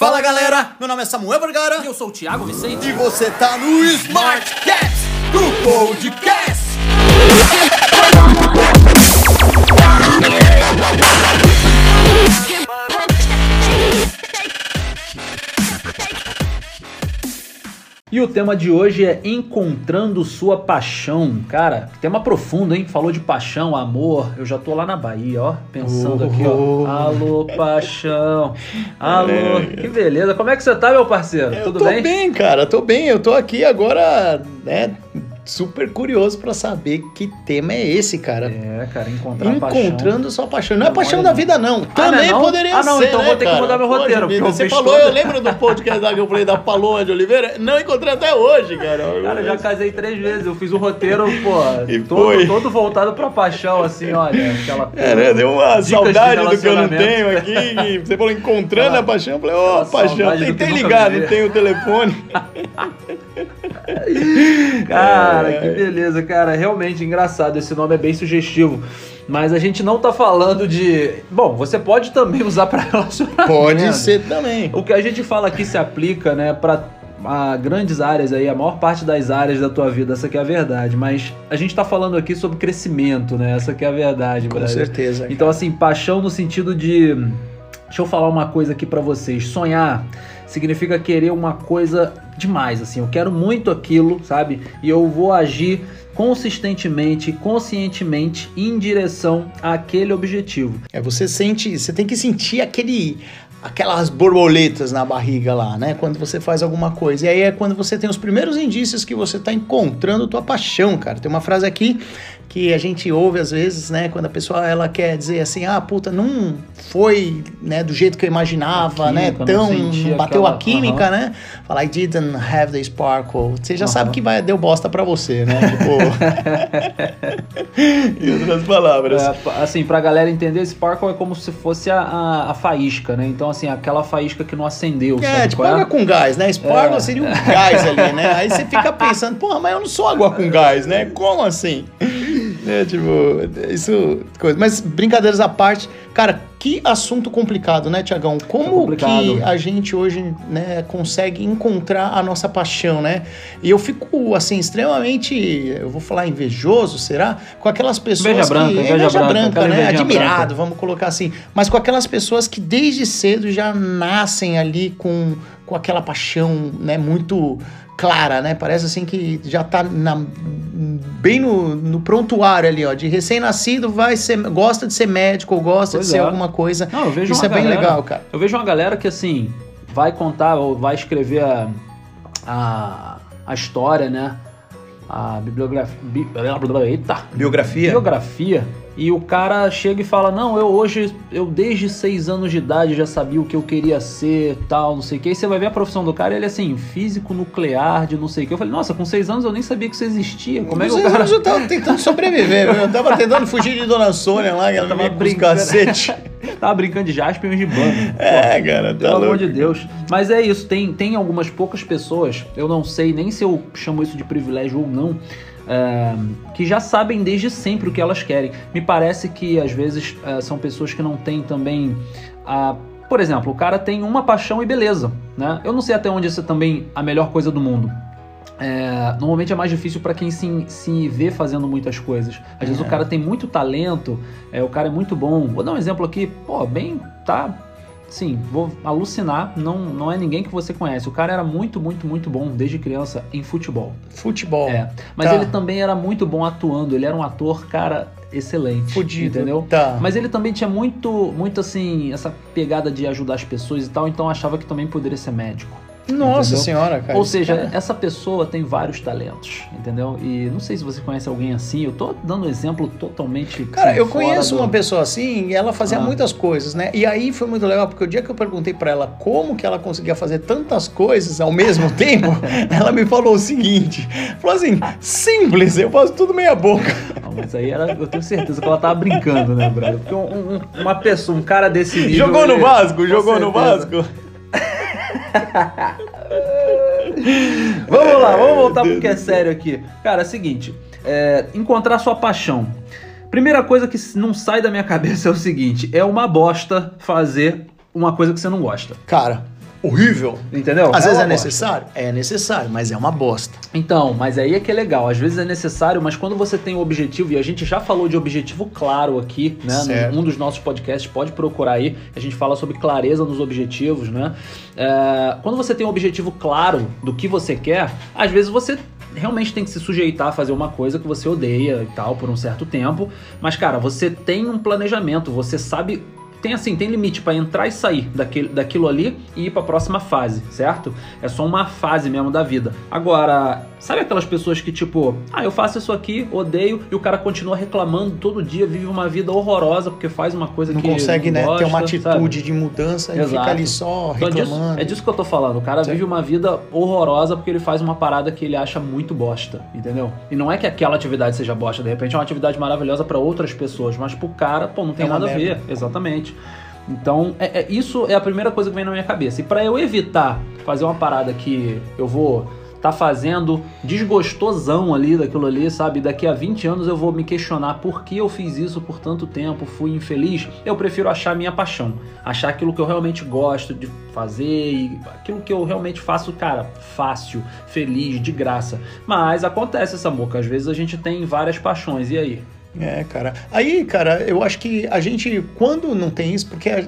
Fala galera, meu nome é Samuel Vergara E eu sou o Thiago Vicente. e você tá no Smartcast do Podcast. E o tema de hoje é Encontrando Sua Paixão. Cara, tema profundo, hein? Falou de paixão, amor. Eu já tô lá na Bahia, ó. Pensando aqui, ó. Oh. Alô, paixão. Alô. É. Que beleza. Como é que você tá, meu parceiro? Eu Tudo tô bem? bem? cara, tô bem. Eu tô aqui agora, né, super curioso pra saber que tema é esse, cara. É, cara, encontrar paixão. Encontrando sua paixão. Não é paixão da não. vida, não. não é Também não? poderia Ah, não, ser. então né, vou ter que cara? mudar meu roteiro, Você falou, toda- eu lembro do podcast lá que eu falei da Paloma de Oliveira. Não encontrei até hoje, cara. Cara, eu já casei três vezes. Eu fiz o roteiro, pô, E todo, foi. todo voltado pra paixão, assim, olha. Aquela É, né? Deu uma saudade do que eu não tenho aqui. Você falou encontrando Aquela- a paixão. Eu falei, ô, aquela paixão. Tentei que ligar, não tenho o telefone. Cara, que beleza, cara. Realmente engraçado. Esse nome é bem sugestivo. Mas a gente não tá falando de. Bom, você pode também usar pra relacionamento. Pode ser também. O que a gente fala aqui se aplica, né, pra a grandes áreas aí, a maior parte das áreas da tua vida, essa que é a verdade. Mas a gente tá falando aqui sobre crescimento, né? Essa que é a verdade, Com certeza. Então, assim, paixão no sentido de. Deixa eu falar uma coisa aqui pra vocês. Sonhar significa querer uma coisa demais, assim. Eu quero muito aquilo, sabe? E eu vou agir consistentemente, conscientemente em direção àquele objetivo. É, você sente, você tem que sentir aquele aquelas borboletas na barriga lá, né? Quando você faz alguma coisa. E aí é quando você tem os primeiros indícios que você tá encontrando tua paixão, cara. Tem uma frase aqui que a gente ouve às vezes, né, quando a pessoa ela quer dizer assim: "Ah, puta, não foi, né, do jeito que eu imaginava, né? química, não Tão bateu aquela- a química, Aham. né? Fala I didn't have the sparkle. Você já Aham. sabe que vai deu bosta pra você, né? Tipo Em outras palavras. É, assim, pra galera entender, Sparkle é como se fosse a, a, a faísca, né? Então, assim, aquela faísca que não acendeu, É, tipo água com gás, né? Sparkle É. seria um gás ali, né? Aí você fica pensando, porra, mas eu não sou água com gás, né? Como assim? É, tipo, isso. Coisa. Mas brincadeiras à parte, cara, que assunto complicado, né, Tiagão? Como É que a gente hoje, né, consegue encontrar a nossa paixão, né? E eu fico, assim, extremamente, eu vou falar invejoso, será? Com aquelas pessoas Inveja que. branca, inveja inveja branca, branca, né? Admirado, branca. vamos colocar assim. Mas com aquelas pessoas que desde cedo já nascem ali com, com aquela paixão, né, muito clara, né? Parece assim que já tá na- bem no, no prontuário ali, ó, de recém-nascido vai ser gosta de ser médico ou gosta Pois de ser é. alguma coisa. Não, eu vejo Isso uma é bem galera- legal, cara. Eu vejo uma galera que, assim, vai contar ou vai escrever a, a, a história, né? A bibliografia. Bi, eita! Biografia? Biografia. E o cara chega e fala: Não, eu hoje, eu desde seis anos de idade já sabia o que eu queria ser, tal, não sei o que. E você vai ver a profissão do cara, ele é assim, físico nuclear, de não sei o que. Eu falei: Nossa, com seis anos eu nem sabia que isso existia. Como é que o cara. Eu tava tentando sobreviver, eu tava tentando fugir de Dona Sônia lá, que ela Tava me com os brincando. cacete. Tava brincando de Jasper e Gibana. É, cara, tá Pelo amor louco. de Deus. Mas é isso, tem, tem algumas poucas pessoas, eu não sei nem se eu chamo isso de privilégio ou não, é, que já sabem desde sempre o que elas querem. Me parece que às vezes é, são pessoas que não têm também a. Por exemplo, o cara tem uma paixão e beleza, né? Eu não sei até onde isso é também a melhor coisa do mundo. É, normalmente é mais difícil para quem se, se vê fazendo muitas coisas. Às vezes É. o cara tem muito talento, é, o cara é muito bom. Vou dar um exemplo aqui, pô, bem, tá. Sim, vou alucinar, não, não é ninguém que você conhece. O cara era muito, muito, muito bom desde criança em futebol. Futebol. É, mas Tá. ele também era muito bom atuando, ele era um ator, cara, excelente. Fudido. Entendeu? Tá. Mas ele também tinha muito, muito assim, essa pegada de ajudar as pessoas e tal, então achava que também poderia ser médico. Nossa entendeu? senhora, cara. Ou seja, cara- essa pessoa tem vários talentos, entendeu? E não sei se você conhece alguém assim, eu tô dando um exemplo totalmente. Cara, assim, eu fora conheço do- uma pessoa assim e ela fazia Ah. muitas coisas, né? E aí foi muito legal, porque o dia que eu perguntei pra ela como que ela conseguia fazer tantas coisas ao mesmo tempo, ela me falou o seguinte: falou assim, simples, eu faço tudo meia boca. Não, mas aí era, eu tenho certeza que ela tava brincando, né, brother? Porque um- um- uma pessoa, um cara desse nível. jogou no ele- Vasco, jogou no certeza. Vasco. Vamos lá, vamos voltar pro que é sério aqui. Cara, é o seguinte: é, encontrar sua paixão. Primeira coisa que não sai da minha cabeça é o seguinte: é uma bosta fazer uma coisa que você não gosta. Cara, horrível. Entendeu? Às vezes uma é bosta. necessário? É necessário, mas é uma bosta. Então, mas aí é que é legal. Às vezes é necessário, mas quando você tem um objetivo, e a gente já falou de objetivo claro aqui, né? Certo. Num dos nossos podcasts, pode procurar aí. A gente fala sobre clareza nos objetivos, né? É, quando você tem um objetivo claro do que você quer, às vezes você realmente tem que se sujeitar a fazer uma coisa que você odeia e tal por um certo tempo. Mas, cara, você tem um planejamento, você sabe. Tem assim, tem limite pra entrar e sair daquele, daquilo ali e ir pra próxima fase, certo? É só uma fase mesmo da vida. Agora, sabe aquelas pessoas que tipo, ah, eu faço isso aqui, odeio, e o cara continua reclamando todo dia, vive uma vida horrorosa porque faz uma coisa Não que consegue, não né, gosta, ter uma sabe? atitude de mudança e Exato. fica ali só Então, disso- reclamando. é disso que eu tô falando. O cara Sim. vive uma vida horrorosa porque ele faz uma parada que ele acha muito bosta, entendeu? E não é que aquela atividade seja bosta, de repente é uma atividade maravilhosa pra outras pessoas, mas pro cara, pô, não tem É nada a ver. merda. Exatamente. Então, é- é- isso é a primeira coisa que vem na minha cabeça. E pra eu evitar fazer uma parada que eu vou tá fazendo desgostosão ali daquilo ali, sabe? Daqui a 20 anos eu vou me questionar por que eu fiz isso por tanto tempo, fui infeliz. Eu prefiro achar minha paixão, achar aquilo que eu realmente gosto de fazer e aquilo que eu realmente faço, cara, fácil, feliz, de graça. Mas acontece essa moca, às vezes a gente tem várias paixões, e aí? É, cara. Aí, cara, eu acho que a gente, quando não tem isso, porque a,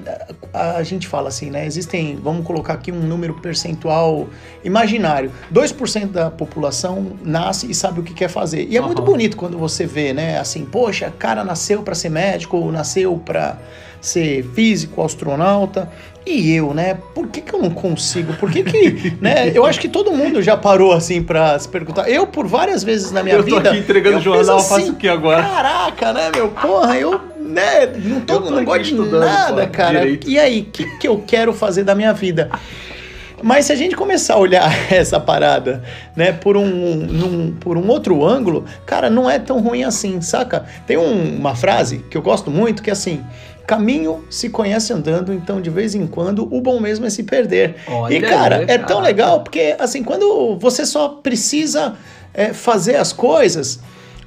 a- a gente fala assim, né? Existem, vamos colocar aqui um número percentual imaginário. 2% da população nasce e sabe o que quer fazer. E é muito Aham. bonito quando você vê, né? Assim, poxa, cara nasceu para ser médico, ou nasceu para ser físico, astronauta. E eu, né? Por que, que eu não consigo? Por que que, né? Eu acho que todo mundo já parou assim pra se perguntar. Eu, por várias vezes na minha Eu tô vida. aqui entregando jornal, penso faço o quê agora? Caraca, né, meu? Porra, eu né, não, tô, tô não gosto de nada, cara. direito. E aí, o que, que eu quero fazer da minha vida? Mas se a gente começar a olhar essa parada, né, por um, por um outro ângulo, cara, não é tão ruim assim, saca? Tem um- uma frase que eu gosto muito que é assim: caminho se conhece andando, então de vez em quando o bom mesmo é se perder. Olha e cara, aí, é tão legal porque assim, quando você só precisa é, fazer as coisas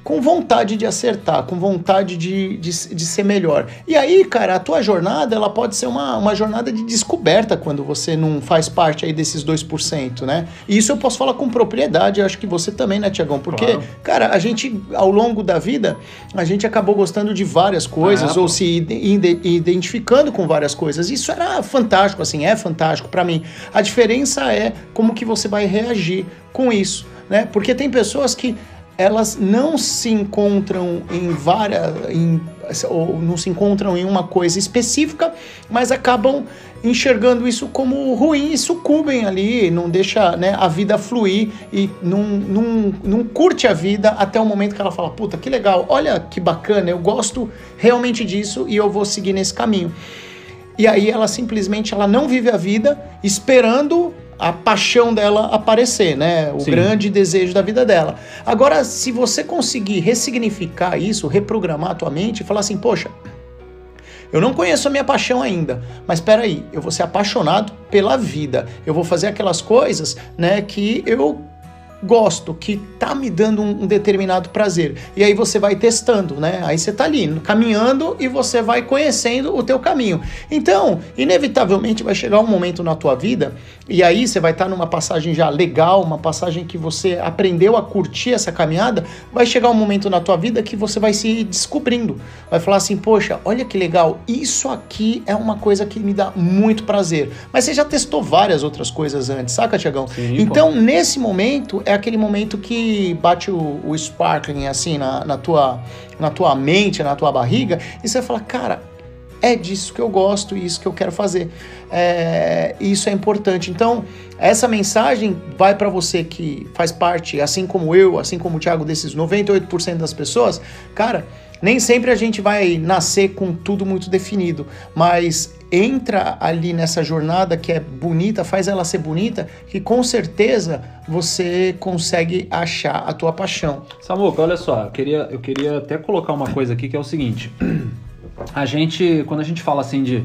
com vontade de acertar, com vontade de, de, de ser melhor. E aí, cara, a tua jornada, ela pode ser uma, uma jornada de descoberta quando você não faz parte aí desses 2%, né? E isso eu posso falar com propriedade, acho que você também, né, Tiagão? Porque, Claro. cara, a gente, ao longo da vida, a gente acabou gostando de várias coisas, Ah, ou se ide- ide- identificando com várias coisas. Isso era fantástico, assim, é fantástico pra mim. A diferença é como que você vai reagir com isso, né? Porque tem pessoas que elas não se encontram em várias em, ou não se encontram em uma coisa específica, mas acabam enxergando isso como ruim e sucumbem ali, não deixa né, a vida fluir e não, não, curte a vida até o momento que ela fala, puta, que legal, olha que bacana, eu gosto realmente disso e eu vou seguir nesse caminho. E aí ela simplesmente ela não vive a vida esperando a paixão dela aparecer, né? O Sim. grande desejo da vida dela. Agora, se você conseguir ressignificar isso, reprogramar a tua mente e falar assim, poxa, eu não conheço a minha paixão ainda, mas espera aí, eu vou ser apaixonado pela vida. Eu vou fazer aquelas coisas, né, que eu gosto, que tá me dando um, um determinado prazer. E aí você vai testando, né? Aí você tá ali caminhando e você vai conhecendo o teu caminho. Então, inevitavelmente vai chegar um momento na tua vida e aí você vai estar numa passagem já legal, uma passagem que você aprendeu a curtir essa caminhada, vai chegar um momento na tua vida que você vai se descobrindo. Vai falar assim: "Poxa, olha que legal, isso aqui é uma coisa que me dá muito prazer". Mas você já testou várias outras coisas antes, saca, Tiagão? Então, nesse momento, é aquele momento que bate o, o sparkling assim na, na, tua, na tua mente, na tua barriga, e você fala, cara, é disso que eu gosto e isso que eu quero fazer. É, isso é importante. Então, essa mensagem vai para você que faz parte, assim como eu, assim como o Thiago, desses 98% das pessoas, cara. Nem sempre a gente vai nascer com tudo muito definido, mas entra ali nessa jornada que é bonita, faz ela ser bonita, que com certeza você consegue achar a tua paixão. Samuca, olha só, eu queria, eu queria até colocar uma coisa aqui que é o seguinte. A gente, quando a gente fala assim de,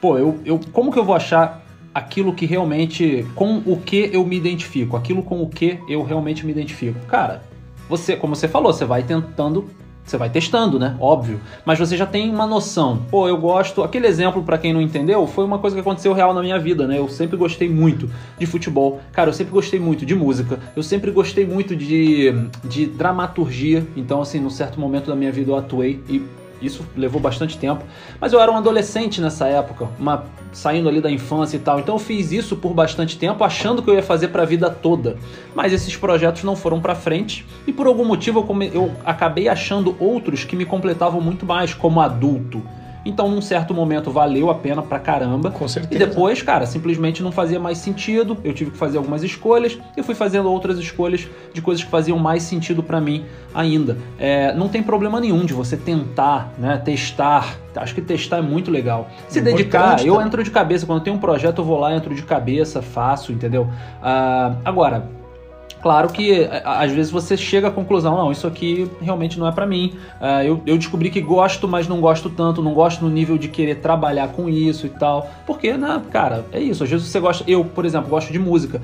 pô, eu, eu como que eu vou achar aquilo que realmente, com o que eu me identifico, aquilo com o que eu realmente me identifico? Cara, você, como você falou, você vai tentando Você vai testando, né? Óbvio. Mas você já tem uma noção. Pô, eu gosto. Aquele exemplo, para quem não entendeu, foi uma coisa que aconteceu real na minha vida, né? Eu sempre gostei muito de futebol. Cara, eu sempre gostei muito de música. Eu sempre gostei muito de, de dramaturgia. Então, assim, num certo momento da minha vida eu atuei e isso levou bastante tempo. Mas eu era um adolescente nessa época, uma, saindo ali da infância e tal. Então eu fiz isso por bastante tempo, achando que eu ia fazer para a vida toda. Mas esses projetos não foram para frente e por algum motivo eu, come, eu acabei achando outros que me completavam muito mais como adulto. Então, num certo momento, valeu a pena pra caramba. Com certeza. E depois, cara, simplesmente não fazia mais sentido. Eu tive que fazer algumas escolhas e fui fazendo outras escolhas de coisas que faziam mais sentido para mim ainda. É, não tem problema nenhum de você tentar, né, testar. Acho que testar é muito legal. Se é dedicar, eu entro de cabeça. Quando tem um projeto, eu vou lá, entro de cabeça, faço, entendeu? Uh, agora, Claro que às vezes você chega à conclusão, não, isso aqui realmente não é para mim. Uh, eu, eu, descobri que gosto, mas não gosto tanto, não gosto no nível de querer trabalhar com isso e tal. Porque, né, cara, é isso. Às vezes você gosta. Eu, por exemplo, gosto de música.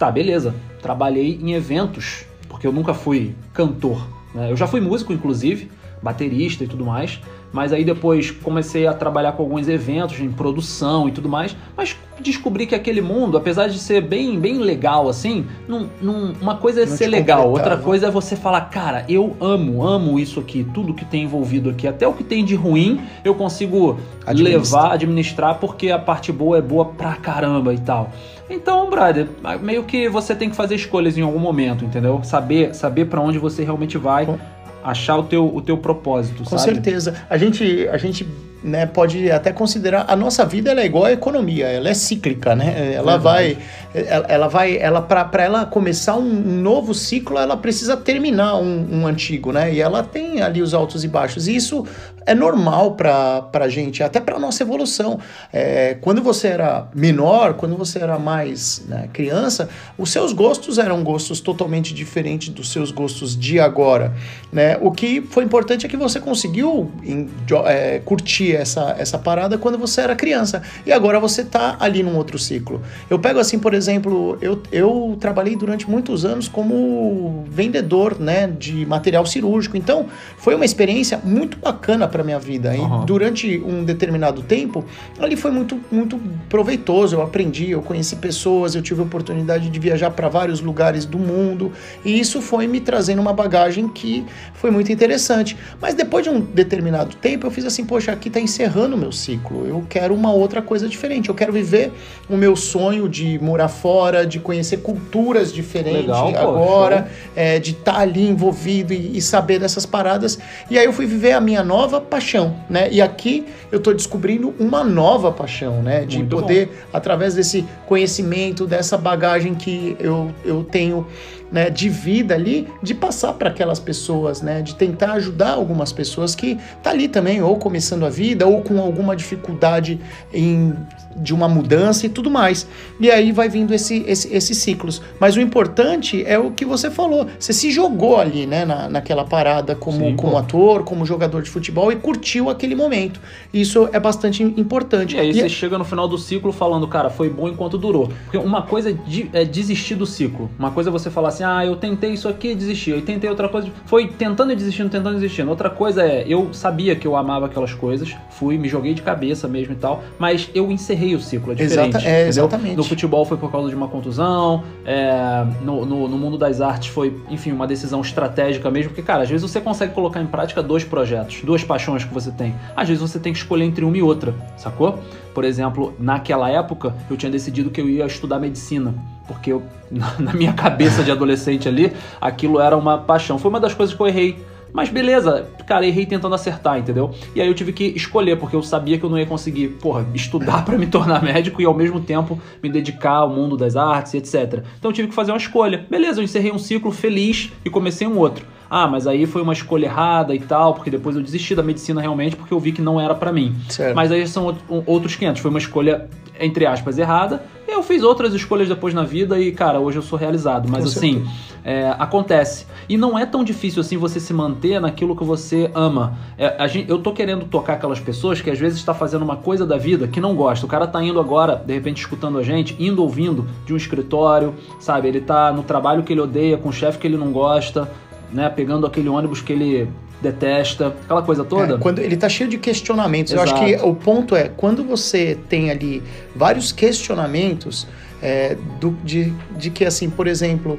Tá, beleza. Trabalhei em eventos, porque eu nunca fui cantor. Né? Eu já fui músico, inclusive, baterista e tudo mais. Mas aí depois comecei a trabalhar com alguns eventos em produção e tudo mais. Mas descobri que aquele mundo, apesar de ser bem, bem legal assim, num, num, uma coisa é não ser legal, outra né? coisa é você falar, cara, eu amo, amo isso aqui, tudo que tem envolvido aqui, até o que tem de ruim eu consigo levar, administrar, porque a parte boa é boa pra caramba e tal. Então, brother, meio que você tem que fazer escolhas em algum momento, entendeu? Saber, saber para onde você realmente vai. Com achar o teu, o teu propósito, Com sabe? certeza. A gente, a gente né, pode até considerar a nossa vida ela é igual à economia, ela é cíclica, né? Ela vai, ela, ela vai, ela para ela começar um, novo ciclo, ela precisa terminar um, um, antigo, né? E ela tem ali os altos e baixos. E isso é normal para a gente, até para nossa evolução. É, quando você era menor, quando você era mais né, criança, os seus gostos eram gostos totalmente diferentes dos seus gostos de agora, né? O que foi importante é que você conseguiu em, é, curtir essa, essa parada quando você era criança. E agora você tá ali num outro ciclo. Eu pego assim, por exemplo, eu, eu trabalhei durante muitos anos como vendedor, né, de material cirúrgico. Então, foi uma experiência muito bacana para minha vida. E durante um determinado tempo, ali foi muito, muito proveitoso. Eu aprendi, eu conheci pessoas, eu tive a oportunidade de viajar para vários lugares do mundo. E isso foi me trazendo uma bagagem que foi muito interessante. Mas depois de um determinado tempo, eu fiz assim, poxa, aqui tá encerrando o meu ciclo. Eu quero uma outra coisa diferente. Eu quero viver o meu sonho de morar fora, de conhecer culturas diferentes Legal, agora, é, de estar tá ali envolvido e, e, saber dessas paradas. E aí eu fui viver a minha nova paixão, né? E aqui eu estou descobrindo uma nova paixão, né? De Muito poder, bom. através desse conhecimento, dessa bagagem que eu, eu tenho né, de vida ali, de passar para aquelas pessoas, né, de tentar ajudar algumas pessoas que tá ali também ou começando a vida ou com alguma dificuldade em de uma mudança e tudo mais. E aí vai vindo esse, esse, esses ciclos. Mas o importante é o que você falou. Você se jogou ali, né, na, naquela parada como, Sim, como ator, como jogador de futebol e curtiu aquele momento. Isso é bastante importante. E aí e você é... chega no final do ciclo falando, cara, foi bom enquanto durou. Porque uma coisa é, é desistir do ciclo. Uma coisa é você falar assim, ah, eu tentei isso aqui e desisti. Eu tentei outra coisa. Foi tentando e desistindo, tentando e desistindo. Outra coisa é, eu sabia que eu amava aquelas coisas, fui, me joguei de cabeça mesmo e tal, mas eu encerrei encerrei o ciclo, é diferente. Exata, é, exatamente. No futebol foi por causa de uma contusão, é, no, no, no, mundo das artes foi, enfim, uma decisão estratégica mesmo, porque, cara, às vezes você consegue colocar em prática dois projetos, duas paixões que você tem. Às vezes você tem que escolher entre uma e outra, sacou? Por exemplo, naquela época, eu tinha decidido que eu ia estudar medicina porque eu, na minha cabeça de adolescente ali, aquilo era uma paixão. Foi uma das coisas que eu errei mas beleza, cara, errei tentando acertar, entendeu? E aí eu tive que escolher, porque eu sabia que eu não ia conseguir, porra, estudar para me tornar médico e ao mesmo tempo me dedicar ao mundo das artes, etc. Então eu tive que fazer uma escolha. Beleza, eu encerrei um ciclo feliz e comecei um outro. Ah, mas aí foi uma escolha errada e tal, porque depois eu desisti da medicina realmente porque eu vi que não era para mim. Certo. Mas aí são outros 500. Foi uma escolha, entre aspas, errada. Eu fiz outras escolhas depois na vida e, cara, hoje eu sou realizado. Mas Com assim. É, acontece. E não é tão difícil assim você se manter naquilo que você ama. É, gente, eu tô querendo tocar aquelas pessoas que às vezes está fazendo uma coisa da vida que não gosta. O cara tá indo agora, de repente, escutando a gente, indo ouvindo de um escritório, sabe? Ele tá no trabalho que ele odeia, com um chefe que ele não gosta, né? Pegando aquele ônibus que ele detesta, aquela coisa toda. É, quando ele tá cheio de questionamentos. Exato. Eu acho que o ponto é, quando você tem ali vários questionamentos é, do, de, de que, assim, por exemplo,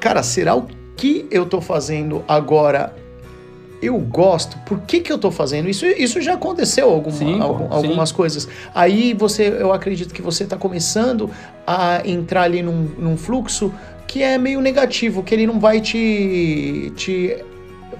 cara, será o que eu tô fazendo agora eu gosto, por que, que eu tô fazendo isso? Isso já aconteceu alguma, Sim, algum- pô, algumas coisas. Aí você, eu acredito que você tá começando a entrar ali num, num fluxo que é meio negativo, que ele não vai te, te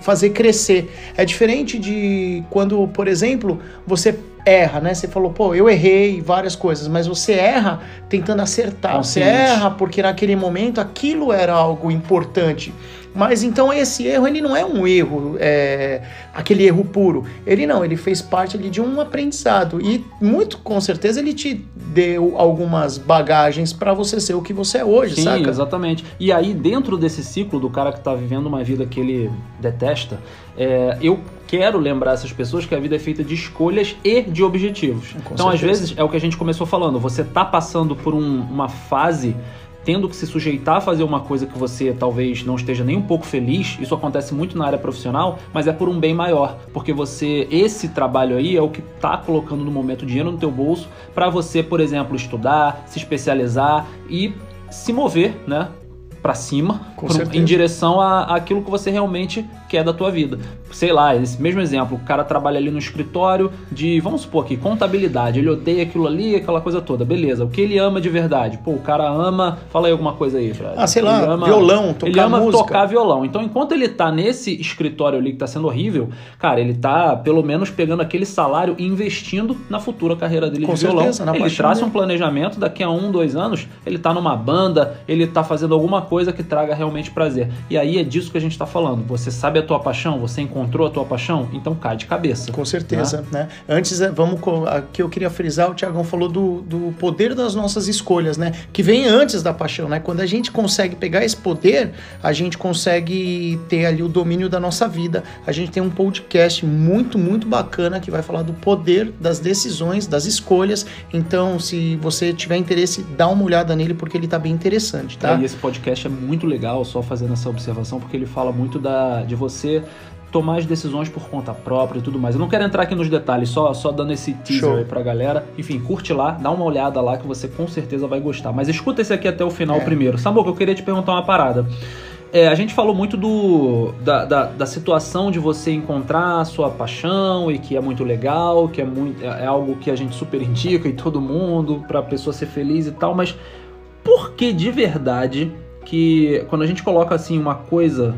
fazer crescer. É diferente de quando, por exemplo, você erra, né? Você falou, pô, eu errei várias coisas, mas você erra tentando acertar. Você Consciente. erra porque naquele momento aquilo era algo importante. Mas então esse erro, ele não é um erro, é, aquele erro puro. Ele não, ele fez parte ali de um aprendizado. E muito com certeza ele te deu algumas bagagens para você ser o que você é hoje, Sim, saca? exatamente. E aí, dentro desse ciclo do cara que tá vivendo uma vida que ele detesta, é, eu quero lembrar essas pessoas que a vida é feita de escolhas e de objetivos. Com então, às certeza. vezes, é o que a gente começou falando, você tá passando por um- uma fase tendo que se sujeitar a fazer uma coisa que você talvez não esteja nem um pouco feliz, isso acontece muito na área profissional, mas é por um bem maior, porque você esse trabalho aí é o que tá colocando no momento dinheiro no teu bolso para você, por exemplo, estudar, se especializar e se mover, né, para cima, certeza. em direção a- àquilo que você realmente quer da tua vida. Sei lá, esse mesmo exemplo, o cara trabalha ali no escritório de, vamos supor aqui, contabilidade, ele odeia aquilo ali, aquela coisa toda, beleza. O que ele ama de verdade? Pô, o cara ama, fala aí alguma coisa aí, Fred. Ah, sei lá, ama- violão, tocar Ele ama música. tocar violão. Então, enquanto ele tá nesse escritório ali que tá sendo horrível, cara, ele tá pelo menos pegando aquele salário e investindo na futura carreira dele Com de violão. certeza, na ele traça um planejamento, daqui a um, dois anos, ele tá numa banda, ele tá fazendo alguma coisa que traga realmente prazer. E aí é disso que a gente tá falando. Você sabe a tua paixão? Você encontrou a tua paixão? Então cai de cabeça. Com certeza, né? Antes, é, vamos aqui eu queria frisar, o Tiagão falou do, do poder das nossas escolhas, né? Que vem antes da paixão, né? Quando a gente consegue pegar esse poder, a gente consegue ter ali o domínio da nossa vida. A gente tem um podcast muito, muito bacana que vai falar do poder das decisões, das escolhas. Então, se você tiver interesse, dá uma olhada nele porque ele tá bem interessante, tá? E esse podcast é muito legal, só fazendo essa observação, porque ele fala muito da, de você tomar as decisões por conta própria e tudo mais. Eu não quero entrar aqui nos detalhes, só, só dando esse teaser Show. aí pra galera. Enfim, curte lá, dá uma olhada lá que você com certeza vai gostar. Mas escuta esse aqui até o final É. primeiro. Samuca, eu queria te perguntar uma parada. É, a gente falou muito do, da, da, da situação de você encontrar a sua paixão e que é muito legal, que é, muito, é algo que a gente super indica em todo mundo, pra pessoa ser feliz e tal, mas por que de verdade que quando a gente coloca assim uma coisa,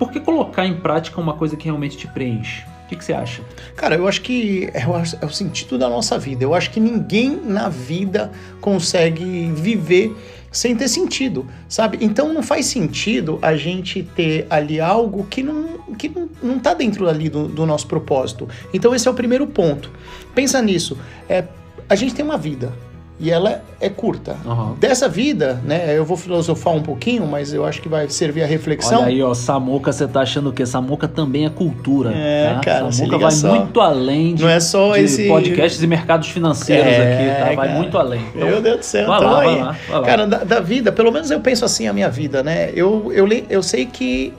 por que colocar em prática uma coisa que realmente te preenche? O que, que você acha? Cara, eu acho que é o, é o sentido da nossa vida. Eu acho que ninguém na vida consegue viver sem ter sentido, sabe? Então não faz sentido a gente ter ali algo que não, que não, não tá dentro ali do, do nosso propósito. Então esse é o primeiro ponto. Pensa nisso. É, a gente tem uma vida e ela é curta. Aham. Dessa vida, né? Eu vou filosofar um pouquinho, mas eu acho que vai servir a reflexão. Olha aí, ó, Samuca, você tá achando o quê? Samuca também é cultura. É, tá? cara, Samuca vai só. muito além de, Não é só de esse podcasts e mercados financeiros É, aqui, tá? Vai cara. muito além. Então, Meu Deus do céu, vai tamo lá, vai lá, vai lá. Cara, da, da vida, pelo menos eu penso assim a minha vida, né? Eu, eu, eu sei que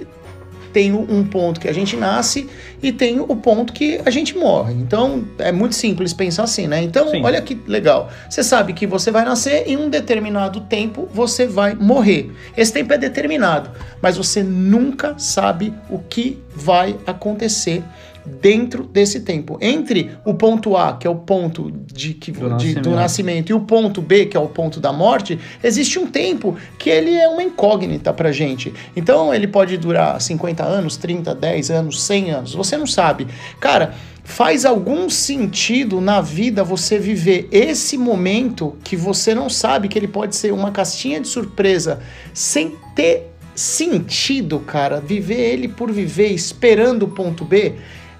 tem um ponto que a gente nasce e tem o ponto que a gente morre. Então é muito simples pensar assim, né? Então, Sim. olha que legal. Você sabe que você vai nascer em um determinado tempo, você vai morrer. Esse tempo é determinado, mas você nunca sabe o que vai acontecer dentro desse tempo. Entre o ponto A, que é o ponto de, que, Do de- do nascimento. nascimento, e o ponto B, que é o ponto da morte, existe um tempo que ele é uma incógnita pra gente. Então ele pode durar 50 anos, 30, 10 anos, 100 anos. Você não sabe. Cara, faz algum sentido na vida você viver esse momento que você não sabe que ele pode ser uma castinha de surpresa sem ter sentido, cara, viver ele por viver esperando o ponto B.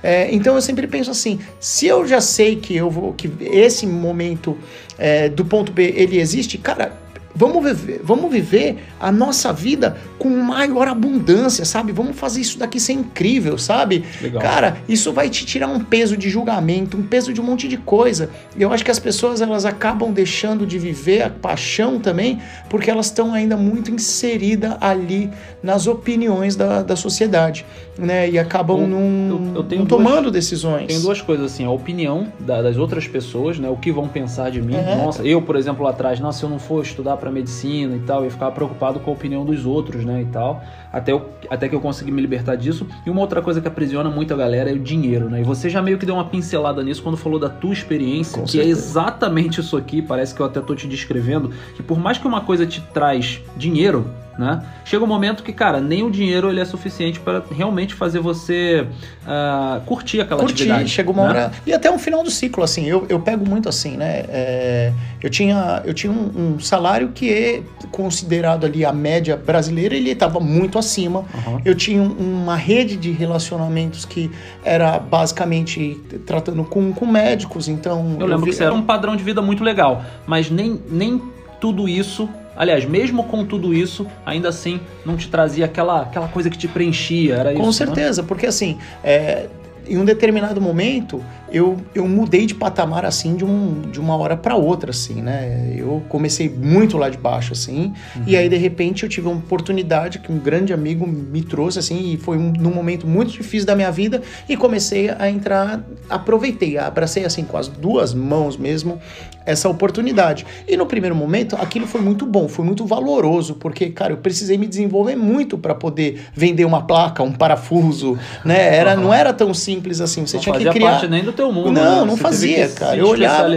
É, então eu sempre penso assim, se eu já sei que eu vou que esse momento é, do ponto B ele existe, cara, Vamos viver, vamos viver a nossa vida com maior abundância, sabe? Vamos fazer isso daqui ser incrível, sabe? Legal. Cara, isso vai te tirar um peso de julgamento, um peso de um monte de coisa. E eu acho que as pessoas elas acabam deixando de viver a paixão também, porque elas estão ainda muito inseridas ali nas opiniões da, da sociedade, né? E acabam não, eu- eu tenho não duas- tomando decisões. Tem duas coisas assim, a opinião da- das outras pessoas, né? O que vão pensar de mim. É. Nossa, eu, por exemplo, lá atrás, nossa, se eu não for estudar para medicina e tal, eu ia ficar preocupado com a opinião dos outros, né, e tal. Até, eu, até que eu consegui me libertar disso. E uma outra coisa que aprisiona muito a galera é o dinheiro, né? E você já meio que deu uma pincelada nisso quando falou da tua experiência, Com que é certeza. exatamente isso aqui, parece que eu até tô te descrevendo, que por mais que uma coisa te traz dinheiro, né? Chega um momento que, cara, nem o dinheiro ele é suficiente para realmente fazer você ah, curtir aquela curtir, atividade. chega uma né? hora. E até um final do ciclo, assim, eu, eu pego muito assim, né? É, eu tinha, eu tinha um, um salário que é considerado ali a média brasileira, ele estava muito acima. Aham. Eu tinha um- uma rede de relacionamentos que era basicamente tratando com, com médicos, então. Eu lembro vi- que isso era um padrão de vida muito legal, mas nem, nem tudo isso, aliás, mesmo com tudo isso, ainda assim não te trazia aquela, aquela coisa que te preenchia, era isso. Com né? certeza, porque assim, é, em um determinado momento, eu, eu mudei de patamar assim de, um, de uma hora para outra, assim, né? Eu comecei muito lá de baixo, assim, Uhum. e aí de repente eu tive uma oportunidade que um grande amigo me trouxe, assim, e foi um, num momento muito difícil da minha vida, e comecei a entrar, aproveitei, abracei assim com as duas mãos mesmo essa oportunidade. E no primeiro momento, aquilo foi muito bom, foi muito valoroso, porque, cara, eu precisei me desenvolver muito para poder vender uma placa, um parafuso, né? Era, não era tão simples assim, você não tinha que criar. parte nem do teu mundo. Não, né? não Você fazia, cara. Eu olhava-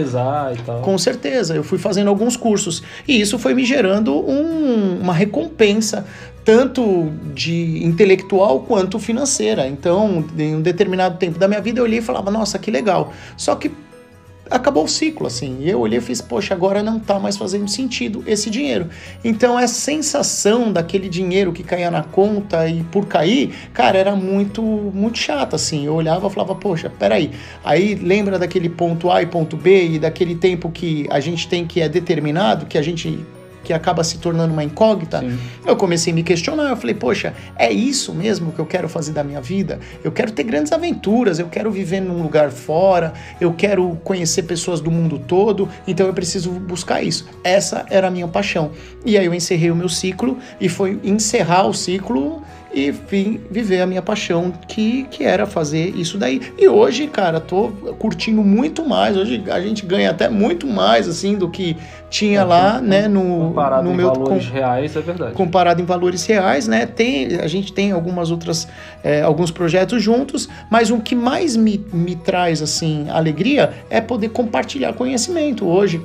e tal. Com certeza, eu fui fazendo alguns cursos e isso foi me gerando um- uma recompensa tanto de intelectual quanto financeira. Então, em um determinado tempo da minha vida, eu olhei e falava: "Nossa, que legal". Só que acabou o ciclo, assim. E eu olhei e fiz, poxa, agora não tá mais fazendo sentido esse dinheiro. Então, a sensação daquele dinheiro que caía na conta e por cair, cara, era muito, muito chata, assim. Eu olhava e falava, poxa, peraí. Aí lembra daquele ponto A e ponto B e daquele tempo que a gente tem que é determinado, que a gente que acaba se tornando uma incógnita, Sim. eu comecei a me questionar, eu falei, poxa, é isso mesmo que eu quero fazer da minha vida? Eu quero ter grandes aventuras, eu quero viver num lugar fora, eu quero conhecer pessoas do mundo todo, então eu preciso buscar isso. Essa era a minha paixão. E aí eu encerrei o meu ciclo e foi encerrar o ciclo e vim viver a minha paixão, que, que era fazer isso daí. E hoje, cara, tô curtindo muito mais. Hoje a gente ganha até muito mais, assim, do que tinha lá, né, no, Comparado no em meu valores reais, é verdade. comparado em valores reais, né? Tem, a gente tem algumas outras, é, alguns projetos juntos, mas o que mais me, me traz assim alegria é poder compartilhar conhecimento hoje.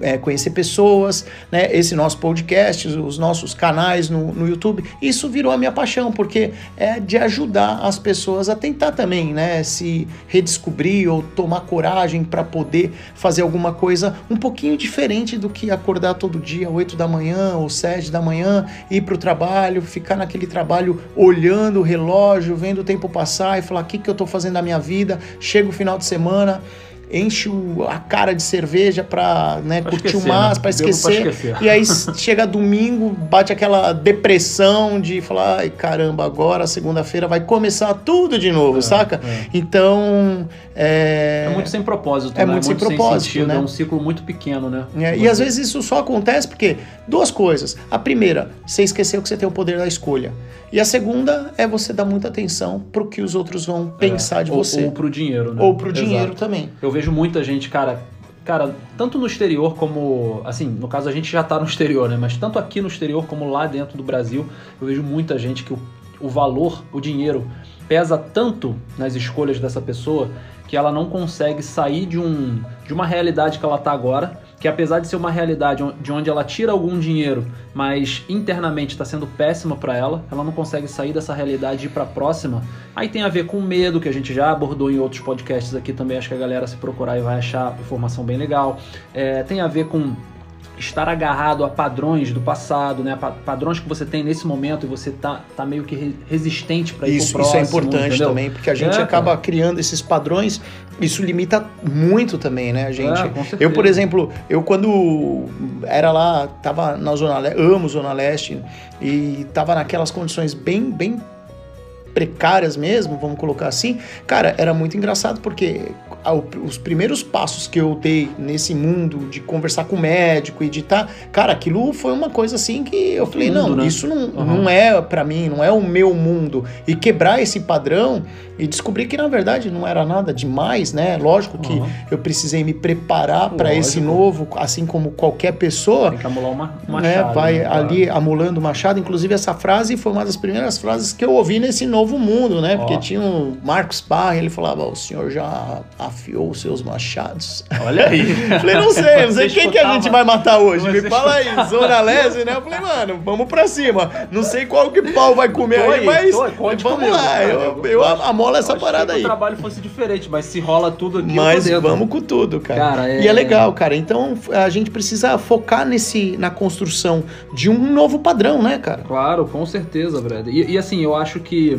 É, conhecer pessoas, né? Esse nosso podcast, os nossos canais no, no YouTube, isso virou a minha paixão, porque é de ajudar as pessoas a tentar também, né? Se redescobrir ou tomar coragem para poder fazer alguma coisa um pouquinho diferente do que acordar todo dia, 8 da manhã ou 7 da manhã, ir para o trabalho, ficar naquele trabalho olhando o relógio, vendo o tempo passar e falar o que, que eu estou fazendo na minha vida. Chega o final de semana, enche o- a cara de cerveja para né, Pra curtir esquecer, o né? para Bebo pra esquecer. E aí chega domingo, bate aquela depressão de falar, ai caramba, agora segunda-feira vai começar tudo de novo, É, saca? é. Então, é... É muito sem propósito, É né? muito sem propósito, sentido, né? É um ciclo muito pequeno, né? É, e Você- às vezes isso só acontece porque duas coisas. A primeira, você esqueceu que você tem o poder da escolha. E a segunda é você dar muita atenção pro que os outros vão pensar de É, ou, você. Ou pro dinheiro, né? Ou pro Exato. dinheiro também. Eu vejo muita gente, cara, cara, tanto no exterior como, assim, no caso a gente já tá no exterior, né? Mas tanto aqui no exterior como lá dentro do Brasil, eu vejo muita gente que o, o valor, o dinheiro, pesa tanto nas escolhas dessa pessoa que ela não consegue sair de, um, de uma realidade que ela tá agora, que apesar de ser uma realidade de onde ela tira algum dinheiro, mas internamente está sendo péssima para ela, ela não consegue sair dessa realidade e ir para próxima. Aí tem a ver com medo, que a gente já abordou em outros podcasts aqui também, acho que a galera se procurar e vai achar informação bem legal. É, tem a ver com estar agarrado a padrões do passado, né? Padrões que você tem nesse momento e você tá, tá meio que resistente para isso, pro próximo. Isso é importante entendeu? também, porque a gente é, acaba cara. criando esses padrões, isso limita muito também, né, a gente? É, eu, por exemplo, eu quando era lá, tava na Zona Leste, amo Zona Leste, e tava naquelas condições bem, bem precárias mesmo, vamos colocar assim, cara, era muito engraçado porque os primeiros passos que eu dei nesse mundo de conversar com o médico e de tá, cara, aquilo foi uma coisa assim que eu falei, mundo, não, né? isso não, uhum. não é para mim, não é o meu mundo. E quebrar esse padrão e descobrir que na verdade não era nada demais, né? Lógico que uhum. eu precisei me preparar para esse novo, assim como qualquer pessoa. Tem que amular uma, uma né? Vai né? ali amulando o machado. Inclusive essa frase foi uma das primeiras frases que eu ouvi nesse novo mundo, né? Porque tinha o Marcos Parra, ele falava: "O senhor já afiou os seus machados?" Olha aí. falei: "Não sei, não sei quem que a gente vai matar hoje. Me fala aí, Zona Leste, né?" Eu falei: "Mano, vamos para cima. Não sei qual que pau vai comer aí, aí, mas tô, vamos comigo, lá. Eu, eu, eu rola essa parada aí. Se o trabalho fosse diferente, mas se rola tudo aqui, Mas vamos com tudo, cara. cara é... E é legal, cara. Então a gente precisa focar nesse, na construção de um novo padrão, né, cara? Claro, com certeza, Brad. E, e assim, eu acho que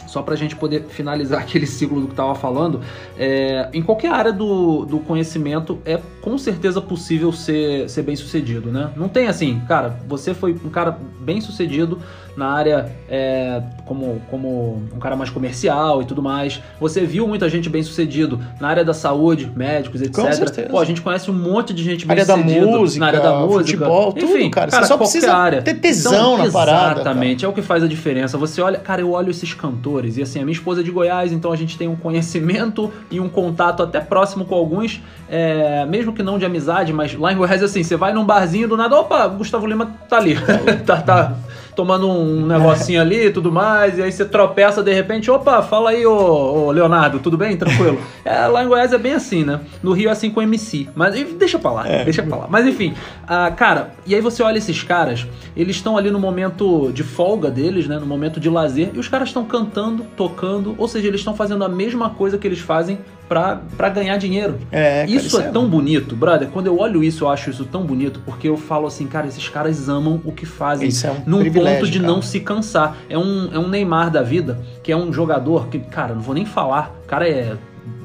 só para a gente poder finalizar aquele ciclo do que estava falando, é, em qualquer área do, do conhecimento é com certeza possível ser, ser bem sucedido, né? Não tem assim, cara, você foi um cara bem sucedido na área é, como, como um cara mais comercial e tudo mais. Você viu muita gente bem sucedido na área da saúde, médicos, etc. Com certeza. Pô, a gente conhece um monte de gente bem área sucedido da música, na área da música, futebol, enfim, tudo, cara. cara. Você só precisa área. ter tesão então, na parada. Exatamente, é o que faz a diferença. Você olha, cara, eu olho esses cantores e assim, a minha esposa é de Goiás, então a gente tem um conhecimento e um contato até próximo com alguns, é, mesmo que não de amizade, mas lá em Goiás assim, você vai num barzinho do nada, opa, Gustavo Lima tá ali. tá, tá tomando um negocinho ali e tudo mais, e aí você tropeça de repente, opa, fala aí, ô, ô Leonardo, tudo bem? Tranquilo. é, lá em Goiás é bem assim, né? No Rio é assim com MC. Mas deixa pra lá, é. deixa pra lá. Mas enfim, ah, cara, e aí você olha esses caras, eles estão ali no momento de folga deles, né? No momento de lazer, e os caras estão cantando, tocando, ou seja, eles estão fazendo a mesma coisa que eles fazem para ganhar dinheiro. É, isso, isso é, é, tão bonito, brother. Quando eu olho isso, eu acho isso tão bonito, porque eu falo assim, cara, esses caras amam o que fazem. Isso é um num ponto de cara. não se cansar. É um, é um Neymar da vida, que é um jogador que, cara, não vou nem falar. O cara é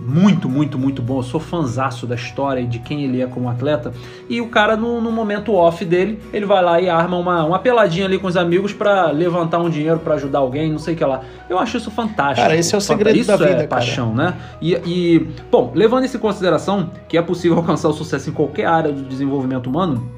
muito, muito, muito bom. Eu sou fanzaço da história e de quem ele é como atleta. E o cara, no, no momento off dele, ele vai lá e arma uma, uma peladinha ali com os amigos para levantar um dinheiro para ajudar alguém, não sei o que lá. Eu acho isso fantástico. Cara, esse é o segredo isso da vida, é paixão, né? E, e, bom, levando isso em consideração que é possível alcançar o sucesso em qualquer área do desenvolvimento humano,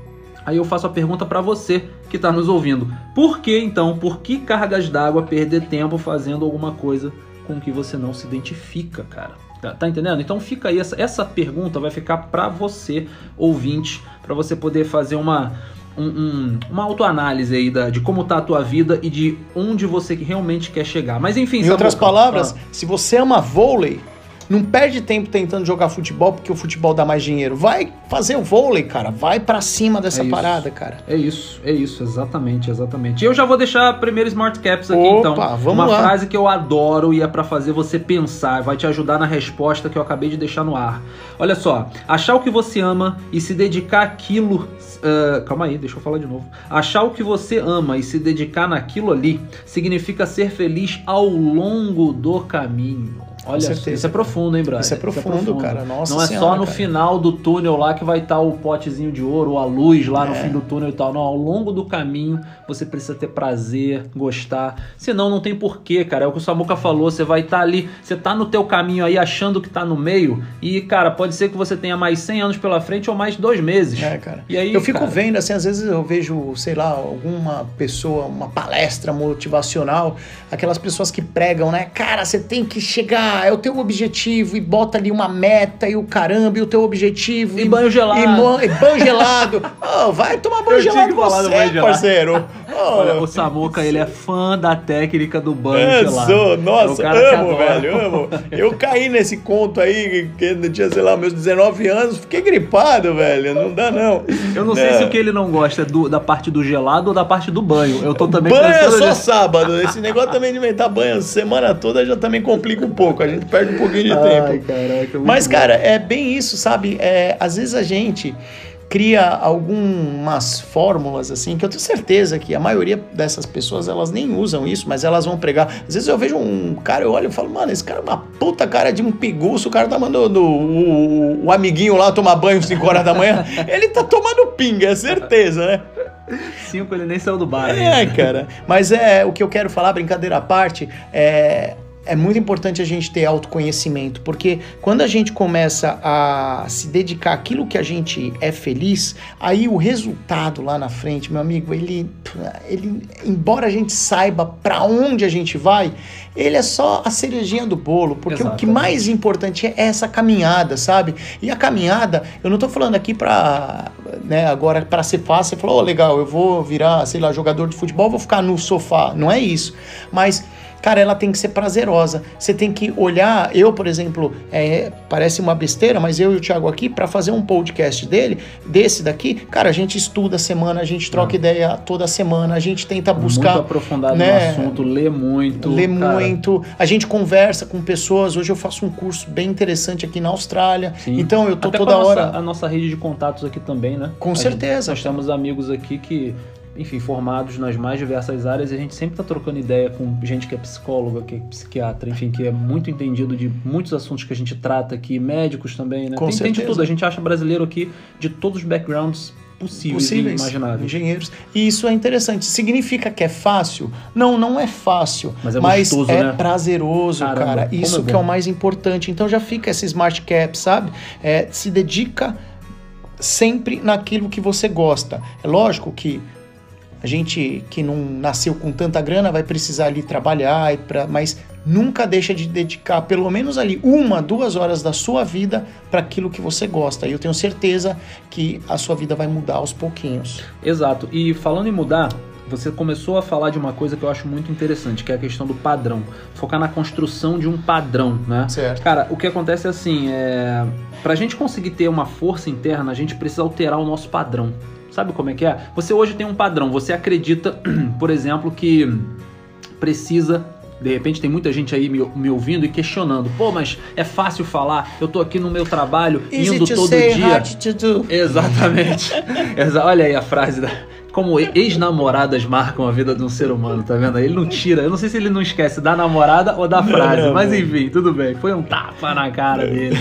Aí eu faço a pergunta para você que está nos ouvindo. Por que então, por que cargas d'água perder tempo fazendo alguma coisa com que você não se identifica, cara? Tá, tá, entendendo? Então fica aí, essa, essa pergunta vai ficar para você, ouvinte, para você poder fazer uma, um, um, uma autoanálise aí da, de como tá a tua vida e de onde você realmente quer chegar. Mas enfim, Em outras palavras, ah. se você ama vôlei, não perde tempo tentando jogar futebol porque o futebol dá mais dinheiro. Vai fazer o vôlei, cara. Vai para cima dessa é parada, cara. É isso, é isso, exatamente, exatamente. E eu já vou deixar primeiro Smart Caps aqui, Opa, então. Vamos Uma lá. frase que eu adoro e é para fazer você pensar, vai te ajudar na resposta que eu acabei de deixar no ar. Olha só, achar o que você ama e se dedicar àquilo. Uh, calma aí, deixa eu falar de novo. Achar o que você ama e se dedicar naquilo ali significa ser feliz ao longo do caminho. Olha, isso é profundo, hein, brother? Isso é profundo, isso é profundo. cara. Nossa Não é senhora, só no cara. final do túnel lá que vai estar o potezinho de ouro, ou a luz lá é. no fim do túnel e tal. Não, ao longo do caminho você precisa ter prazer, gostar. Senão não tem porquê, cara. É o que o Samuca falou. Você vai estar ali, você tá no teu caminho aí achando que tá no meio. E, cara, pode ser que você tenha mais 100 anos pela frente ou mais dois meses. É, cara. E aí, eu fico cara... vendo, assim, às vezes eu vejo, sei lá, alguma pessoa, uma palestra motivacional, aquelas pessoas que pregam, né? Cara, você tem que chegar, é o teu objetivo e bota ali uma meta e o caramba, e o teu objetivo. E, e banho gelado. E, e banho gelado. oh, vai tomar banho eu gelado você, banho parceiro. Oh. Olha, o Samuca, ele é fã da técnica do banho é, gelado. Sou, nossa, é amo, velho, amo. Eu caí nesse conto aí, que eu tinha, sei lá, meus 19 anos, fiquei gripado, velho, não dá não. Eu não, sei se o que ele não gosta é do, da parte do gelado ou da parte do banho. Eu tô também banho é só sábado. Esse negócio também de inventar banho semana toda já também complica um pouco. A gente perde um pouquinho de Ai, tempo. Caraca, Mas, bom. cara, é bem isso, sabe? É, às vezes a gente cria algumas fórmulas assim que eu tenho certeza que a maioria dessas pessoas elas nem usam isso, mas elas vão pregar. Às vezes eu vejo um cara, eu olho e falo, mano, esse cara é uma puta cara de um piguço, o cara tá mandando o, o, o amiguinho lá tomar banho às 5 horas da manhã, ele tá tomando pinga, é certeza, né? Cinco ele nem saiu do bar. É, ainda. cara. Mas é o que eu quero falar, brincadeira à parte, é é muito importante a gente ter autoconhecimento, porque quando a gente começa a se dedicar àquilo que a gente é feliz, aí o resultado lá na frente, meu amigo, ele, ele embora a gente saiba para onde a gente vai, ele é só a cerejinha do bolo, porque Exatamente. o que mais importante é essa caminhada, sabe? E a caminhada, eu não tô falando aqui para, né, agora para ser fácil, você falou, oh, legal, eu vou virar, sei lá, jogador de futebol, vou ficar no sofá, não é isso, mas cara, ela tem que ser prazerosa. Você tem que olhar, eu, por exemplo, é, parece uma besteira, mas eu e o Thiago aqui, para fazer um podcast dele, desse daqui, cara, a gente estuda a semana, a gente troca é. ideia toda semana, a gente tenta buscar. Muito aprofundado né, no assunto, lê muito. Lê cara. muito. A gente conversa com pessoas. Hoje eu faço um curso bem interessante aqui na Austrália. Sim. Então eu tô Até toda a hora. Nossa, a nossa rede de contatos aqui também, né? Com a certeza. Gente, nós temos amigos aqui que enfim, formados nas mais diversas áreas e a gente sempre está trocando ideia com gente que é psicóloga, que é psiquiatra, enfim, que é muito entendido de muitos assuntos que a gente trata aqui, médicos também, né? Com Tem, tem de tudo. A gente acha brasileiro aqui de todos os backgrounds possíveis, possíveis, e imagináveis. Engenheiros. E isso é interessante. Significa que é fácil? Não, não é fácil. Mas é, mas gostoso, é né? prazeroso, Caramba, cara. Isso é que é o mais importante. Então já fica esse smart cap, sabe? É, se dedica sempre naquilo que você gosta. É lógico que a gente que não nasceu com tanta grana vai precisar ali trabalhar, pra, mas nunca deixa de dedicar pelo menos ali uma, duas horas da sua vida para aquilo que você gosta. E eu tenho certeza que a sua vida vai mudar aos pouquinhos. Exato. E falando em mudar, você começou a falar de uma coisa que eu acho muito interessante, que é a questão do padrão. Focar na construção de um padrão, né? Certo. Cara, o que acontece é assim, é... pra gente conseguir ter uma força interna, a gente precisa alterar o nosso padrão. Sabe como é que é? Você hoje tem um padrão, você acredita, por exemplo, que precisa de repente tem muita gente aí me, me, ouvindo e questionando. Pô, mas é fácil falar. Eu tô aqui no meu trabalho, Easy indo todo dia. Exatamente. Olha aí a frase da como ex-namoradas marcam a vida de um ser humano, tá vendo? Ele não tira, eu não sei se ele não esquece da namorada ou da frase, não, mas enfim, tudo bem. Foi um tapa na cara dele.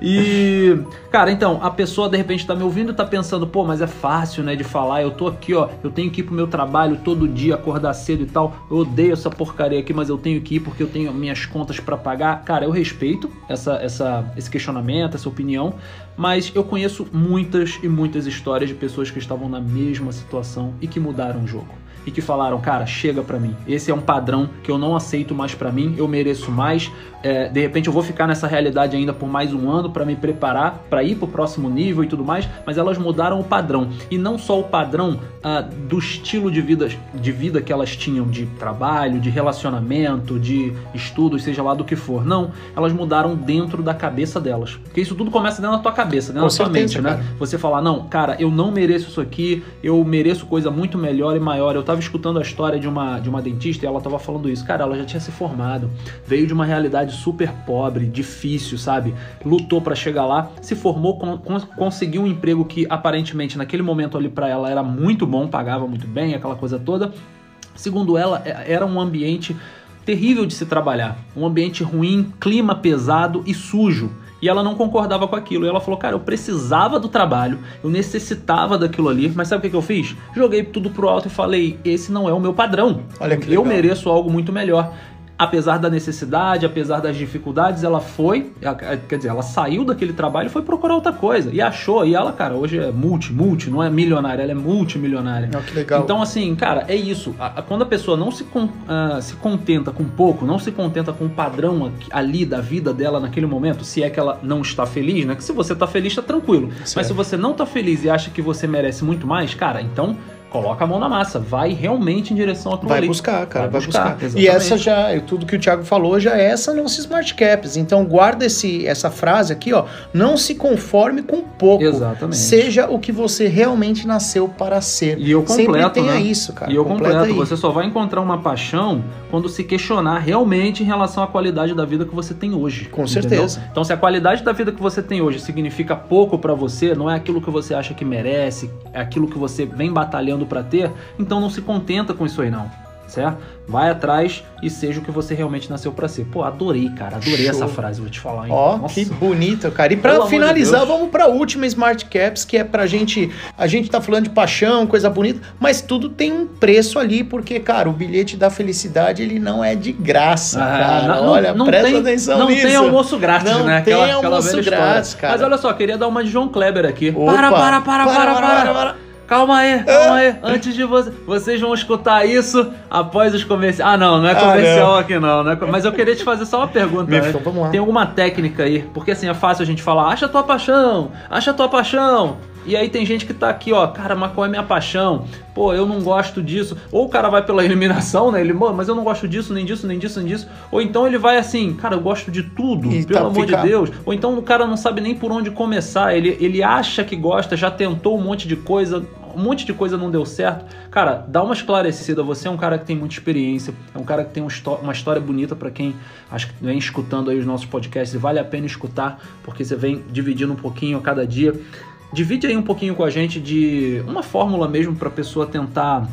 E, cara, então, a pessoa de repente tá me ouvindo e tá pensando, pô, mas é fácil, né, de falar. Eu tô aqui, ó, eu tenho que ir pro meu trabalho todo dia, acordar cedo e tal. Eu odeio essa porcaria aqui, mas eu tenho que ir porque eu tenho minhas contas para pagar. Cara, eu respeito essa, essa, esse questionamento, essa opinião, mas eu conheço muitas e muitas histórias de pessoas que estavam na mesma situação e que mudaram o jogo e que falaram, cara, chega para mim. Esse é um padrão que eu não aceito mais para mim. Eu mereço mais. É, de repente eu vou ficar nessa realidade ainda por mais um ano para me preparar para ir para o próximo nível e tudo mais. Mas elas mudaram o padrão e não só o padrão ah, do estilo de vida, de vida que elas tinham, de trabalho, de relacionamento, de estudos, seja lá do que for. Não, elas mudaram dentro da cabeça delas. Porque isso tudo começa dentro da tua cabeça, dentro Com da tua mente, né? Você falar, não, cara, eu não mereço isso aqui, eu mereço coisa muito melhor e maior. Eu tava escutando a história de uma, de uma dentista e ela tava falando isso. Cara, ela já tinha se formado, veio de uma realidade super pobre, difícil, sabe? Lutou para chegar lá, se formou, con conseguiu um emprego que aparentemente naquele momento ali para ela era muito bom, pagava muito bem, aquela coisa toda. Segundo ela, é, era um ambiente terrível de se trabalhar, um ambiente ruim, clima pesado e sujo e ela não concordava com aquilo. E ela falou: Cara, eu precisava do trabalho, eu necessitava daquilo ali, mas sabe o que, que eu fiz? Joguei tudo pro alto e falei: Esse não é o meu padrão. Olha que legal. Eu mereço algo muito melhor apesar da necessidade, apesar das dificuldades, ela foi, quer dizer, ela saiu daquele trabalho e foi procurar outra coisa. E achou, e ela, cara, hoje é multi, multi, não é milionária, ela é multimilionária. Oh, que legal. Então, assim, cara, é isso. quando a pessoa não se, uh, se contenta com pouco, não se contenta com o padrão ali da vida dela naquele momento, se é que ela não está feliz, né? Que se você está feliz, tá tranquilo. Certo. Mas se você não está feliz e acha que você merece muito mais, cara, então coloca a mão na massa, vai realmente em direção ao Vai ali. buscar, cara, vai, Vai buscar. buscar, E essa já, tudo que o Thiago falou já é essa nossa Smart Caps. Então guarda esse, essa frase aqui, ó. Não se conforme com pouco. Exatamente. Seja o que você realmente nasceu para ser. E eu Sempre completo, tenha né? isso, cara. e eu completo, aí. você só vai encontrar uma paixão quando se questionar realmente em relação à qualidade da vida que você tem hoje. Com entendeu? certeza. Então, se a qualidade da vida que você tem hoje significa pouco pra você, não é aquilo que você acha que merece, é aquilo que você vem batalhando pra ter, então não se contenta com isso aí não. Certo? Vai atrás e seja o que você realmente nasceu pra ser. Pô, adorei, cara. Adorei Show. essa frase, vou te falar, hein? Ó, Nossa. que bonito, cara. E de finalizar, Deus. vamos pra última Smart Caps, que é pra gente. A gente tá falando de paixão, coisa bonita, mas tudo tem um preço ali, porque, cara, o bilhete da felicidade, ele não é de graça, Ah, cara. não- Olha, não presta tem, atenção Não nisso. tem almoço grátis, Não né? tem Aquela, aquela almoço grátis, cara. Mas olha só, queria dar uma de João Kleber aqui. Opa. Para, para, para, para, para, para. Calma aí, calma aí. Antes de você. Vocês vão escutar isso após os comerciais. Ah, não, não é Ah, comercial não. aqui, não. não é Mas eu queria te fazer só uma pergunta. Me- então vamos lá. Tem alguma técnica aí? Porque assim, é fácil a gente falar, acha a tua paixão, acha a tua paixão. E aí tem gente que tá aqui, ó, cara, mas qual é minha paixão? Pô, eu não gosto disso. Ou o cara vai pela eliminação, né? Ele, "Mano, mas eu não gosto disso, nem disso, nem disso, nem disso. Ou então ele vai assim, cara, eu gosto de tudo, E pelo tá- amor fica- de Deus. Ou então o cara não sabe nem por onde começar. Ele, ele acha que gosta, já tentou um monte de coisa, um monte de coisa não deu certo. Cara, dá uma esclarecida. Você é um cara que tem muita experiência, é um cara que tem um uma história bonita pra quem acho que vem escutando aí os nossos podcasts. E vale a pena escutar, porque você vem dividindo um pouquinho a cada dia. Divide aí um pouquinho com a gente de uma fórmula mesmo pra pessoa tentar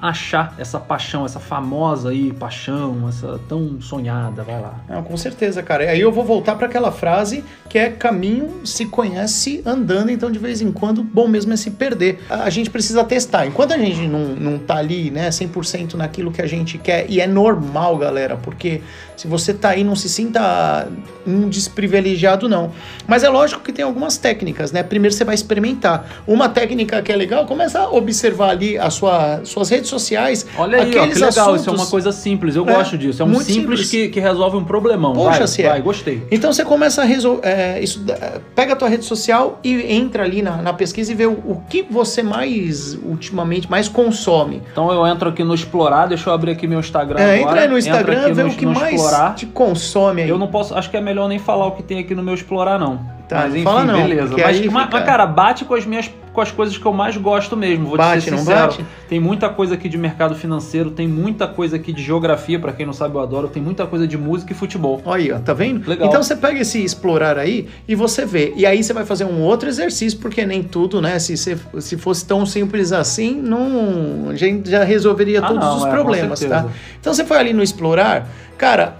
achar essa paixão, essa famosa aí paixão, essa tão sonhada, vai lá. Não, com certeza, cara. Aí eu vou voltar para aquela frase que é caminho se conhece andando, então de vez em quando bom mesmo é se perder. A gente precisa testar. Enquanto a gente não, não tá ali, né, 100% naquilo que a gente quer, e é normal, galera, porque se você tá aí, não se sinta um desprivilegiado, não. Mas é lógico que tem algumas técnicas, né? Primeiro você vai experimentar. Uma técnica que é legal, começa a observar ali as sua, suas redes sociais. Olha aí, ó, que aqueles legal, isso é assuntos- uma coisa simples, eu É, gosto disso. É um muito simples, simples. Que, que resolve um problemão. Poxa, vai, se é. vai, gostei. Então você começa a resolver. isso, da- pega a tua rede social e entra ali na, na pesquisa e vê o, o que você mais ultimamente mais consome. Então eu entro aqui no Explorar, deixa eu abrir aqui meu Instagram É, agora. entra aí no Instagram, vê no- o que mais Explorar. te consome aí. Eu não posso, acho que é melhor nem falar o que tem aqui no meu Explorar, não. Tá, Mas enfim, fala não, beleza. Mas, aí mas, fica- cara, bate com as minhas com as coisas que eu mais gosto mesmo, vou Bate, te ser sincero. bate? Tem muita coisa aqui de mercado financeiro, tem muita coisa aqui de geografia, pra quem não sabe eu adoro, tem muita coisa de música e futebol. Olha tá vendo? Legal. Então você pega esse explorar aí e você vê. E aí você vai fazer um outro exercício, porque nem tudo, né? Se, se fosse tão simples assim, não, a gente já resolveria Ah, todos não, os é, problemas, tá? Então você foi ali no explorar, cara,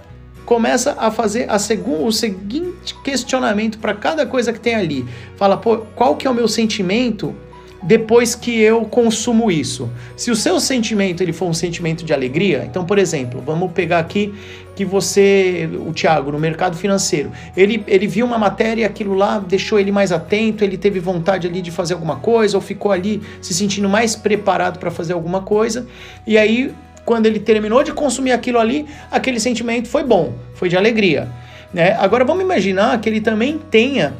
começa a fazer a o seguinte questionamento para cada coisa que tem ali. Fala, pô, qual que é o meu sentimento depois que eu consumo isso? Se o seu sentimento ele for um sentimento de alegria, então, por exemplo, vamos pegar aqui que você, o Thiago, no mercado financeiro, ele, ele viu uma matéria, aquilo lá deixou ele mais atento, ele teve vontade ali de fazer alguma coisa, ou ficou ali se sentindo mais preparado para fazer alguma coisa, e aí quando ele terminou de consumir aquilo ali, aquele sentimento foi bom, foi de alegria. Né? Agora vamos imaginar que ele também tenha,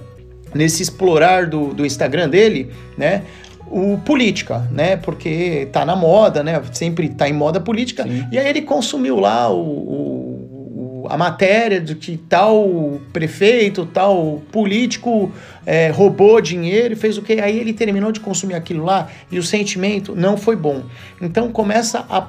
nesse explorar do, do Instagram dele, né? O política, né? Porque tá na moda, né? Sempre tá em moda política. Sim. E aí ele consumiu lá o, o- o- a matéria de que tal prefeito, tal político é, roubou dinheiro e fez o quê? Aí ele terminou de consumir aquilo lá e o sentimento não foi bom. Então começa a,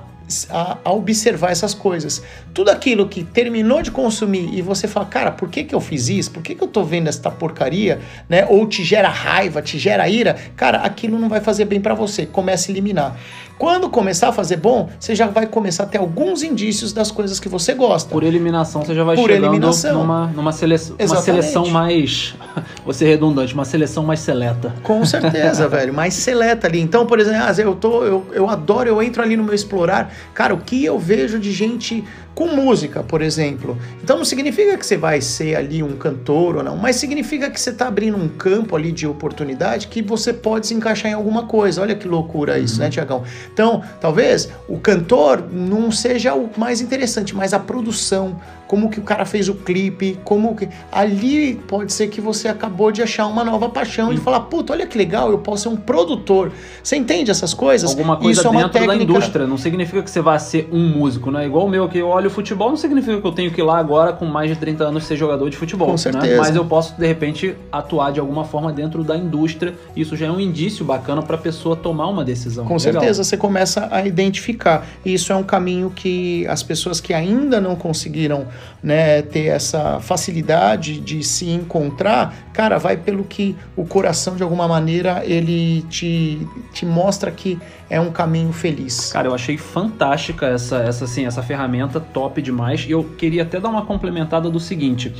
a, a observar essas coisas. Tudo aquilo que terminou de consumir e você fala, cara, por que, que eu fiz isso? Por que, que eu tô vendo essa porcaria? Né? Ou te gera raiva, te gera ira, cara, aquilo não vai fazer bem para você. Comece a eliminar. Quando começar a fazer bom, você já vai começar a ter alguns indícios das coisas que você gosta. Por eliminação, você já vai Por chegando eliminação. numa, numa seleção, uma seleção mais. Vou ser redundante, uma seleção mais seleta. Com certeza, velho. Mais seleta ali. Então, por exemplo, ah, eu, tô, eu, eu adoro, eu entro ali no meu explorar. Cara, o que eu vejo de gente com música, por exemplo. Então não significa que você vai ser ali um cantor ou não, mas significa que você está abrindo um campo ali de oportunidade que você pode se encaixar em alguma coisa. Olha que loucura isso, né, Tiagão? Então, talvez o cantor não seja o mais interessante, mas a produção, como que o cara fez o clipe, como que. Ali pode ser que você acabou de achar uma nova paixão e falar, puta, olha que legal, eu posso ser um produtor. Você entende essas coisas? Alguma coisa Isso é dentro da técnica- indústria. Não significa que você vai ser um músico, né? Igual o meu que eu olho futebol, não significa que eu tenho que ir lá agora com mais de 30 anos ser jogador de futebol. Com né? certeza. Mas eu posso, de repente, atuar de alguma forma dentro da indústria. Isso já é um indício bacana pra pessoa tomar uma decisão. Com Legal. certeza, você começa a identificar. E isso é um caminho que as pessoas que ainda não conseguiram né, ter essa facilidade de se encontrar, cara, vai pelo que o coração, de alguma maneira, ele te, te mostra que é um caminho feliz. Cara, eu achei fantástica essa, essa, assim, essa ferramenta, top demais. E eu queria até dar uma complementada do seguinte.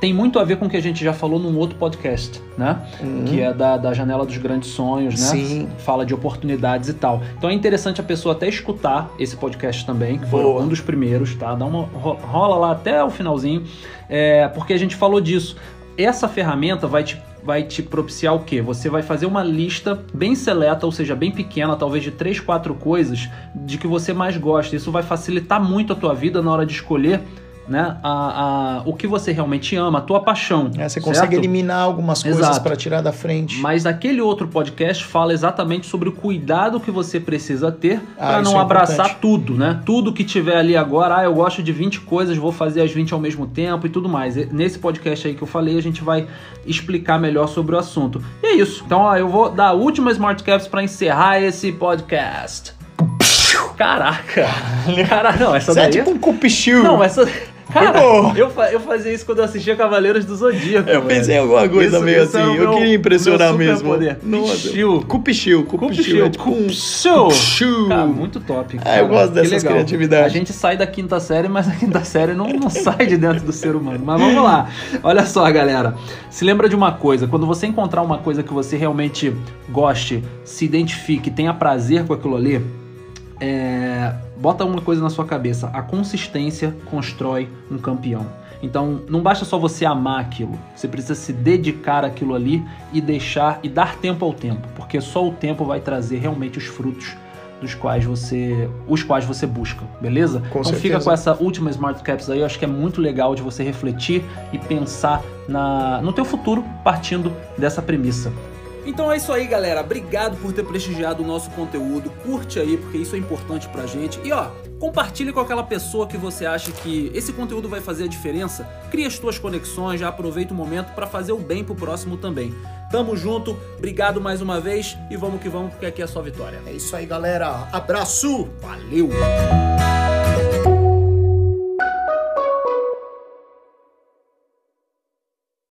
Tem muito a ver com o que a gente já falou num outro podcast, né? Uhum. Que é da, da janela dos grandes sonhos, né? Sim. Fala de oportunidades e tal. Então é interessante a pessoa até escutar esse podcast também, que foi Boa. um dos primeiros, tá? Dá uma ro- rola lá até o finalzinho, é, porque a gente falou disso. Essa ferramenta vai te vai te propiciar o quê? Você vai fazer uma lista bem seleta, ou seja, bem pequena, talvez de três, quatro coisas de que você mais gosta. Isso vai facilitar muito a tua vida na hora de escolher né, a, a, o que você realmente ama, a tua paixão. É, você consegue certo? eliminar algumas coisas para tirar da frente. Mas aquele outro podcast fala exatamente sobre o cuidado que você precisa ter Ah, para não é abraçar importante. tudo, né? Tudo que tiver ali agora, ah, eu gosto de 20 coisas, vou fazer as 20 ao mesmo tempo e tudo mais. Nesse podcast aí que eu falei, a gente vai explicar melhor sobre o assunto. E é isso. Então, ó, eu vou dar a última Smart Caps para encerrar esse podcast. Caraca! Cara, não, essa Você é daí. tipo um cupichiu. Não, essa. Cara, eu, fa- eu fazia isso quando eu assistia Cavaleiros do Zodíaco. Eu pensei em alguma coisa Isso- meio isso assim. eu meu- queria impressionar mesmo. É tipo um Cupichiu. cupichiu. Cara, muito top. Ah, eu cara. gosto dessas criatividades. A gente sai da quinta série, mas a quinta série não, não sai de dentro do ser humano. Mas vamos lá. Olha só, galera. Se lembra de uma coisa: quando você encontrar uma coisa que você realmente goste, se identifique, tenha prazer com aquilo ali, é, bota uma coisa na sua cabeça: a consistência constrói um campeão. Então, não basta só você amar aquilo, você precisa se dedicar àquilo ali e deixar e dar tempo ao tempo, porque só o tempo vai trazer realmente os frutos dos quais você, os quais você busca, beleza? Com então certeza. fica com essa última Smart Caps aí, eu acho que é muito legal de você refletir e pensar na, no teu futuro partindo dessa premissa. Então é isso aí, galera. Obrigado por ter prestigiado o nosso conteúdo. Curte aí, porque isso é importante pra gente. E ó, compartilhe com aquela pessoa que você acha que esse conteúdo vai fazer a diferença. Cria as tuas conexões, já aproveita o momento pra fazer o bem pro próximo também. Tamo junto, obrigado mais uma vez e vamos que vamos, porque aqui é só vitória. É isso aí, galera. Abraço. Valeu!